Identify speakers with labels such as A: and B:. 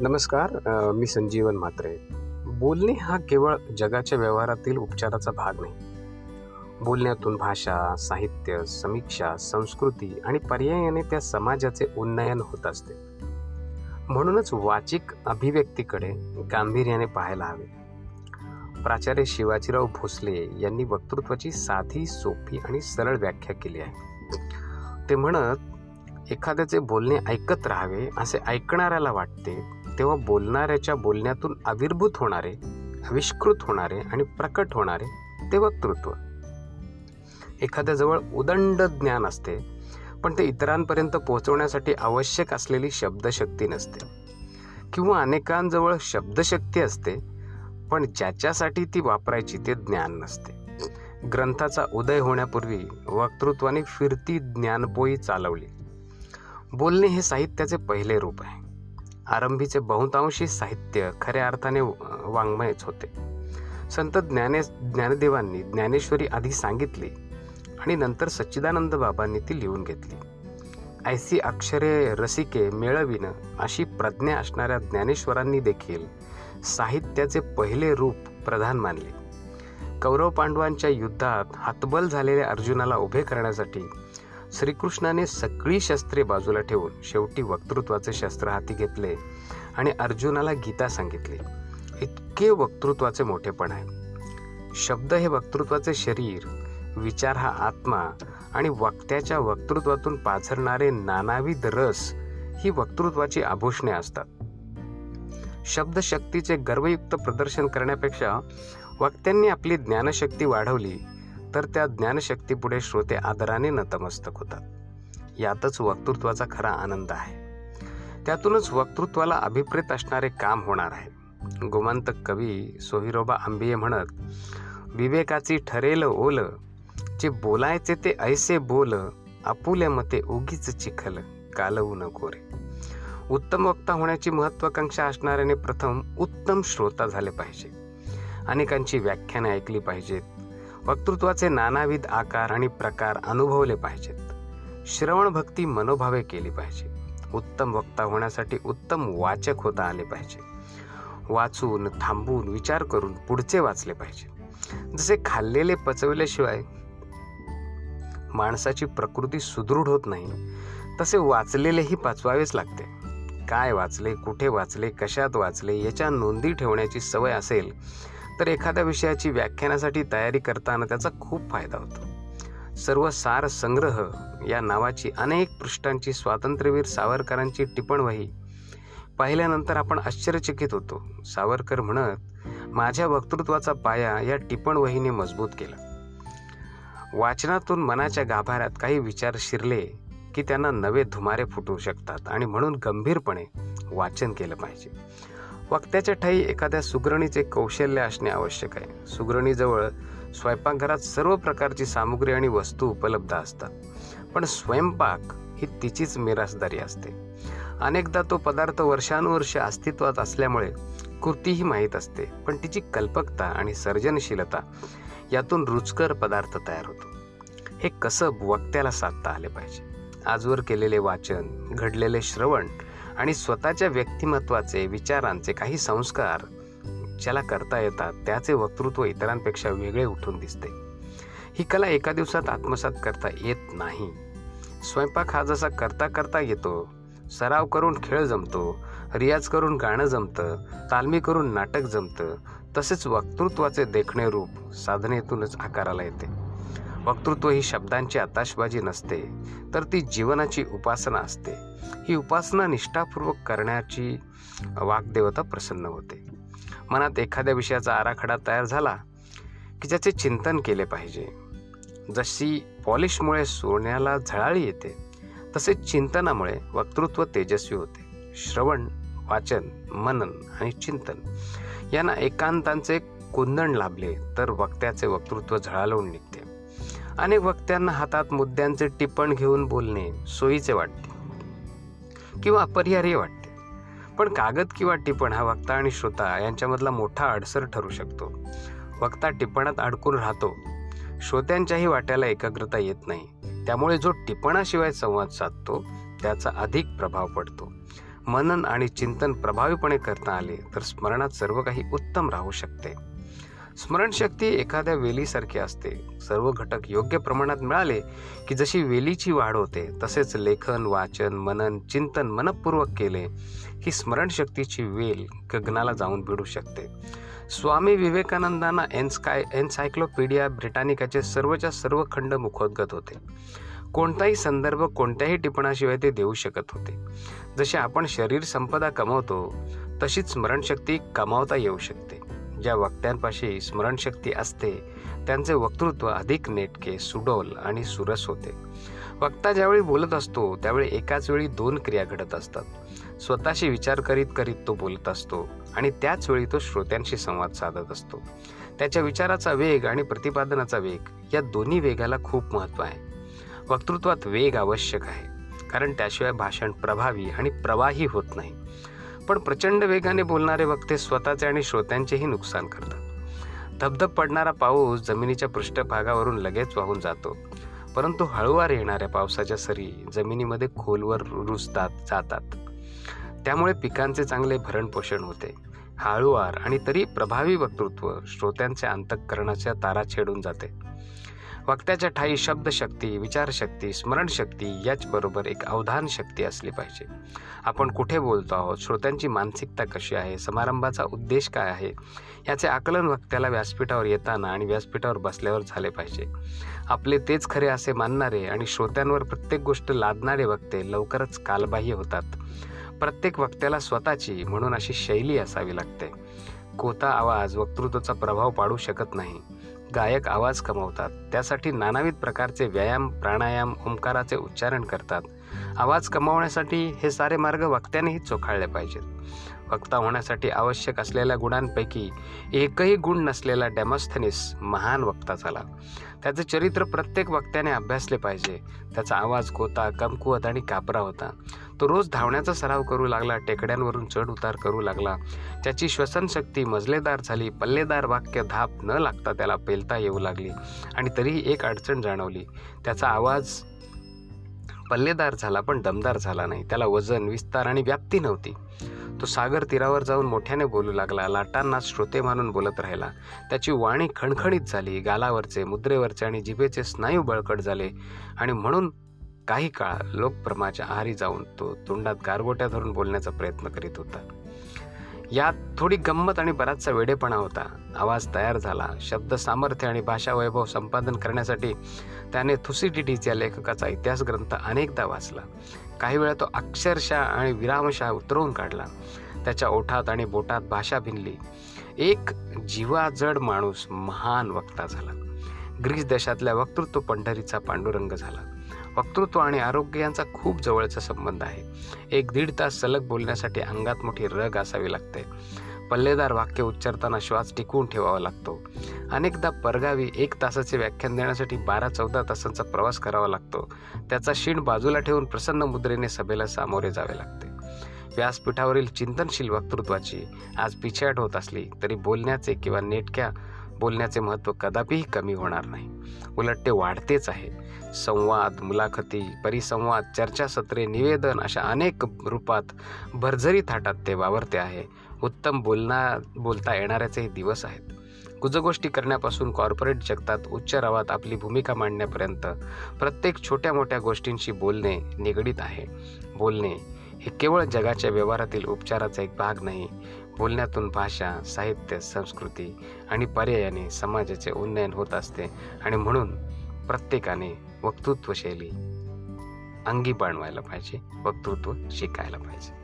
A: नमस्कार मी संजीवन म्हात्रे. बोलणे हा केवळ जगाच्या व्यवहारातील उपचाराचा भाग नाही. बोलण्यातून भाषा साहित्य समीक्षा संस्कृती आणि पर्यायाने त्या समाजाचे उन्नयन होत असते. म्हणूनच वाचिक अभिव्यक्तीकडे गांभीर्याने पाहायला हवे. प्राचार्य शिवाजीराव भोसले यांनी वक्तृत्वाची साधी सोपी आणि सरळ व्याख्या केली आहे. ते म्हणत एखाद्याचे बोलणे ऐकत राहावे असे ऐकणाऱ्याला वाटते तेव्हा बोलणाऱ्याच्या बोलण्यातून आविर्भूत होणारे आविष्कृत होणारे आणि प्रकट होणारे ते वक्तृत्व एखाद्याजवळ उदंड ज्ञान असते पण ते इतरांपर्यंत पोहोचवण्यासाठी आवश्यक असलेली शब्दशक्ती नसते. किंवा अनेकांजवळ शब्दशक्ती असते पण ज्याच्यासाठी ती वापरायची ते ज्ञान नसते. ग्रंथाचा उदय होण्यापूर्वी वक्तृत्वाने फिरती ज्ञानपोई चालवली. बोलणे हे साहित्याचे पहिले रूप आहे. आरंभीचे बहुतांशी साहित्य खऱ्या अर्थाने वाङ्मयच होते. संत ज्ञाने ज्ञानदेवांनी ज्ञानेश्वरी आधी सांगितली आणि नंतर सच्चिदानंद बाबांनी ती लिहून घेतली. ऐसी अक्षरे रसिके मेळविन अशी प्रज्ञा असणाऱ्या ज्ञानेश्वरांनी देखील साहित्याचे पहिले रूप प्रधान मानले. कौरव पांडवांच्या युद्धात हातबल झालेल्या अर्जुनाला उभे करण्यासाठी श्रीकृष्णाने सगळी शस्त्रे बाजूला ठेवून शेवटी वक्तृत्वाचे शस्त्र हाती घेतले आणि अर्जुनाला गीता सांगितली. इतके वक्तृत्वाचे मोठेपण आहे. शब्द हे वक्तृत्वाचे शरीर विचार हा आत्मा आणि वक्त्याच्या वक्तृत्वातून पाझरणारे नानाविध रस ही वक्तृत्वाची आभूषणे असतात. शब्दशक्तीचे गर्वयुक्त प्रदर्शन करण्यापेक्षा वक्त्यांनी आपली ज्ञानशक्ती वाढवली तर त्या ज्ञानशक्तीपुढे श्रोते आदराने नतमस्तक होतात. यातच वक्तृत्वाचा खरा आनंद आहे. त्यातूनच वक्तृत्वाला अभिप्रेत असणारे काम होणार आहे. गोमांतक कवी सोहिरोबा आंबिये म्हणत विवेकाची ठरेल ओल जे बोलायचे ते ऐसे बोल आपुल्या मते उगीच चिखल कालवू नको रे. उत्तम वक्ता होण्याची महत्वाकांक्षा असणाऱ्याने प्रथम उत्तम श्रोता झाले पाहिजे. अनेकांची व्याख्याने ऐकली पाहिजेत. वक्तृत्वाचे नानाविध आकार आणि प्रकार अनुभवले पाहिजेत. श्रवण भक्ती मनोभावे केली पाहिजे. उत्तम वक्ता होण्यासाठी उत्तम वाचक होता आले पाहिजे. वाचून थांबून विचार करून पुढचे वाचले पाहिजे. जसे खाल्लेले पचवल्याशिवाय माणसाची प्रकृती सुदृढ होत नाही तसे वाचलेलेही पचवावेच लागते. काय वाचले कुठे वाचले कशात वाचले याच्या नोंदी ठेवण्याची सवय असेल तर एखाद्या विषयाची व्याख्यानासाठी तयारी करताना त्याचा खूप फायदा होतो. सर्व सार संग्रह या नावाची अनेक पृष्ठांची स्वातंत्र्यवीर सावरकरांची टिपणवही पाहिल्यानंतर आपण आश्चर्यचकित होतो. सावरकर म्हणत माझ्या वक्तृत्वाचा पाया या टिपणवहीने मजबूत केला. वाचनातून मनाच्या गाभाऱ्यात काही विचार शिरले की त्यांना नवे धुमारे फुटू शकतात आणि म्हणून गंभीरपणे वाचन केलं पाहिजे. वक्त्याच्या ठाई एखाद्या सुगरणीचे कौशल्य असणे आवश्यक आहे. सुगरणीजवळ स्वयंपाकघरात सर्व प्रकारची सामुग्री आणि वस्तू उपलब्ध असतात. पण स्वयंपाक ही तिचीच मिरासदारी असते. अनेकदा तो पदार्थ वर्षानुवर्ष अस्तित्वात असल्यामुळे कृतीही माहीत असते. पण तिची कल्पकता आणि सर्जनशीलता यातून रुचकर पदार्थ तयार होतो. हे कसं वक्त्याला साधता आले पाहिजे. आजवर केलेले वाचन घडलेले श्रवण आणि स्वतःच्या व्यक्तिमत्वाचे विचारांचे काही संस्कार ज्याला करता येतात त्याचे वक्तृत्व इतरांपेक्षा वेगळे उठून दिसते. ही कला एका दिवसात आत्मसात करता येत नाही. स्वयंपाक हा जसा करता करता येतो सराव करून खेळ जमतो रियाज करून गाणं जमतं तालमी करून नाटक जमतं तसेच वक्तृत्वाचे देखणे रूप साधनेतूनच आकाराला येते. वक्तृत्व ही शब्दांची आताशबाजी नसते तर ती जीवनाची उपासना असते. ही उपासना निष्ठापूर्वक करण्याची वाग्देवता प्रसन्न होते. मनात एखाद्या विषयाचा आराखडा तयार झाला की ज्याचे चिंतन केले पाहिजे. जशी पॉलिशमुळे सोन्याला झळाळी येते तसे चिंतनामुळे वक्तृत्व तेजस्वी होते. श्रवण वाचन मनन आणि चिंतन यांना एकांतांचे कुंदण लाभले तर वक्त्याचे वक्तृत्व झळाळून निघते. अनेक वक्त्यांना हातात मुद्द्यांचे टिपण घेऊन बोलणे सोयीचे वाटते किंवा अपरिहार्य वाटते. पण कागद किंवा टिपण हा वक्ता आणि श्रोता यांच्यामधला मोठा अडसर ठरू शकतो. वक्ता टिपणात अडकून राहतो. श्रोत्यांच्याही वाट्याला एकाग्रता येत नाही. त्यामुळे जो टिपणाशिवाय संवाद साधतो त्याचा अधिक प्रभाव पडतो. मनन आणि चिंतन प्रभावीपणे करता आले तर स्मरणात सर्व काही उत्तम राहू शकते. स्मरणशक्ती एखाद्या वेलीसारखी असते. सर्व घटक योग्य प्रमाणात मिळाले की जशी वेलीची वाढ होते तसेच लेखन वाचन मनन चिंतन मनपूर्वक केले ही स्मरणशक्तीची वेल गगनाला जाऊन भिडू शकते. स्वामी विवेकानंदांना एन्स्काय एन्सायक्लोपीडिया ब्रिटानिकाचे सर्वच्या सर्व खंड मुखोद्गत होते. कोणताही संदर्भ कोणत्याही टिपणाशिवाय ते देऊ शकत होते. जसे आपण शरीर संपदा कमवतो तशीच स्मरणशक्ती कमावता येऊ शकते. ज्या वक्त्यांपाशी स्मरणशक्ती असते त्यांचे वक्तृत्व अधिक नेटके सुडोल आणि सुरस होते. वक्ता ज्यावेळी बोलत असतो त्यावेळी एकाच वेळी दोन क्रिया घडत असतात. स्वतःशी विचार करीत करीत तो बोलत असतो आणि त्याच वेळी तो श्रोत्यांशी संवाद साधत असतो. त्याच्या विचाराचा वेग आणि प्रतिपादनाचा वेग या दोन्ही वेगाला खूप महत्त्व आहे. वक्तृत्वात वेग आवश्यक आहे कारण त्याशिवाय भाषण प्रभावी आणि प्रवाही होत नाही. पण प्रचंड वेगाने बोलणारे वक्ते स्वतःचे आणि श्रोत्यांचेही नुकसान करतात. धबधब पडणारा पाऊस जमिनीच्या पृष्ठभागावरून लगेच वाहून जातो. परंतु हळूवार येणाऱ्या पावसाच्या सरी जमिनीमध्ये खोलवर रुजतात जातात. त्यामुळे पिकांचे चांगले भरणपोषण होते. हळूवार आणि तरी प्रभावी वक्तृत्व श्रोत्यांच्या अंतःकरणाच्या तारा छेडून जाते. वक्त्याच्या ठाई शब्दशक्ती विचारशक्ती स्मरणशक्ती याचबरोबर एक अवधान शक्ती असली पाहिजे. आपण कुठे बोलतो आहोत? श्रोत्यांची मानसिकता कशी आहे? समारंभाचा उद्देश काय आहे? याचे आकलन वक्त्याला व्यासपीठावर येताना आणि व्यासपीठावर बसल्यावर झाले पाहिजे. आपले तेच खरे असे मानणारे आणि श्रोत्यांवर प्रत्येक गोष्ट लादणारे वक्ते लवकरच कालबाह्य होतात. प्रत्येक वक्त्याला स्वतःची म्हणून अशी शैली असावी लागते. कोता आवाज वक्तृत्वाचा प्रभाव पाडू शकत नाही. गायक आवाज कमवतात. त्यासाठी नानाविध प्रकारचे व्यायाम प्राणायाम ओंकाराचे उच्चारण करतात. आवाज कमावण्यासाठी हे सारे मार्ग वक्त्यानेही चोखाळले पाहिजेत. वक्ता होण्यासाठी आवश्यक असलेल्या गुणांपैकी एकही गुण नसलेला डेमोस्थेनिस महान वक्ता झाला. त्याचे चरित्र प्रत्येक वक्त्याने अभ्यासले पाहिजे. त्याचा आवाज गोता कमकुवत आणि कापरा होता. तो रोज धावण्याचा सराव करू लागला टेकड्यांवरून चढ उतार करू लागला. त्याची श्वसनशक्ती मजलेदार झाली पल्लेदार वाक्य धाप न लागता त्याला पेलता येऊ लागली आणि तरीही एक अडचण जाणवली. त्याचा आवाज पल्लेदार झाला पण दमदार झाला नाही. त्याला वजन विस्तार आणि व्याप्ती नव्हती. तो सागर तीरावर जाऊन मोठ्याने बोलू लागला. लाटांना श्रोते मानून बोलत राहिला. त्याची वाणी खणखणीत झाली. गालावरचे मुद्रेवरचे आणि जिभेचे स्नायू बळकट झाले. आणि म्हणून काही काळ लोकप्रमाच्या आहारी जाऊन तो तोंडात गारगोट्या धरून बोलण्याचा प्रयत्न करीत होता. यात थोडी गंमत आणि बराचसा वेडेपणा होता. आवाज तयार झाला. शब्द सामर्थ्य आणि भाषा वैभव संपादन करण्यासाठी त्याने थुसिडिटीच्या लेखकाचा इतिहास ग्रंथ अनेकदा वाचला. काही वेळा तो अक्षरशः आणि विरामशः उतरवून काढला. त्याच्या ओठात आणि बोटात भाषा भिनली. एक जीवाजड माणूस महान वक्ता झाला. ग्रीस देशातल्या वक्तृत्व पंढरीचा पांडुरंग झाला. वक्तृत्व आणि आरोग्य यांचा खूप जवळचा संबंध आहे. एक दीड तास सलग बोलण्यासाठी अंगात मोठी रग असावी लागते. पल्लेदार वाक्य उच्चारताना श्वास टिकवून ठेवावा लागतो. अनेकदा परगावी एक तासाचे व्याख्यान देण्यासाठी बारा चौदा तासांचा प्रवास करावा लागतो. त्याचा शीण बाजूला ठेवून प्रसन्न मुद्रेने सभेला सामोरे जावे लागते. व्यासपीठावरील चिंतनशील वक्तृत्वाची आज पिछेहाट होत असली तरी बोलण्याचे किंवा नेटक्या बोलण्याचे महत्त्व कदापिही कमी होणार नाही. उलट ते वाढतेच आहे. संवाद मुलाखती परिसंवाद चर्चासत्रे निवेदन अशा अनेक रूपात भरझरी थाटात ते वावरते आहे. उत्तम बोलना बोलता येणाऱ्याचे हे दिवस आहेत. गुजगोष्टी करण्यापासून कॉर्पोरेट जगतात उच्च रावात आपली भूमिका मांडण्यापर्यंत प्रत्येक छोट्या मोठ्या गोष्टींशी बोलणे निगडीत आहे. बोलणे हे केवळ जगाच्या व्यवहारातील उपचाराचा एक भाग नाही बोलण्यातून भाषा साहित्य संस्कृती आणि पर्यायाने समाजाचे उन्नयन होत असते आणि म्हणून प्रत्येकाने वक्तृत्वशैली अंगी बाणवायला पाहिजे वक्तृत्व शिकायला पाहिजे.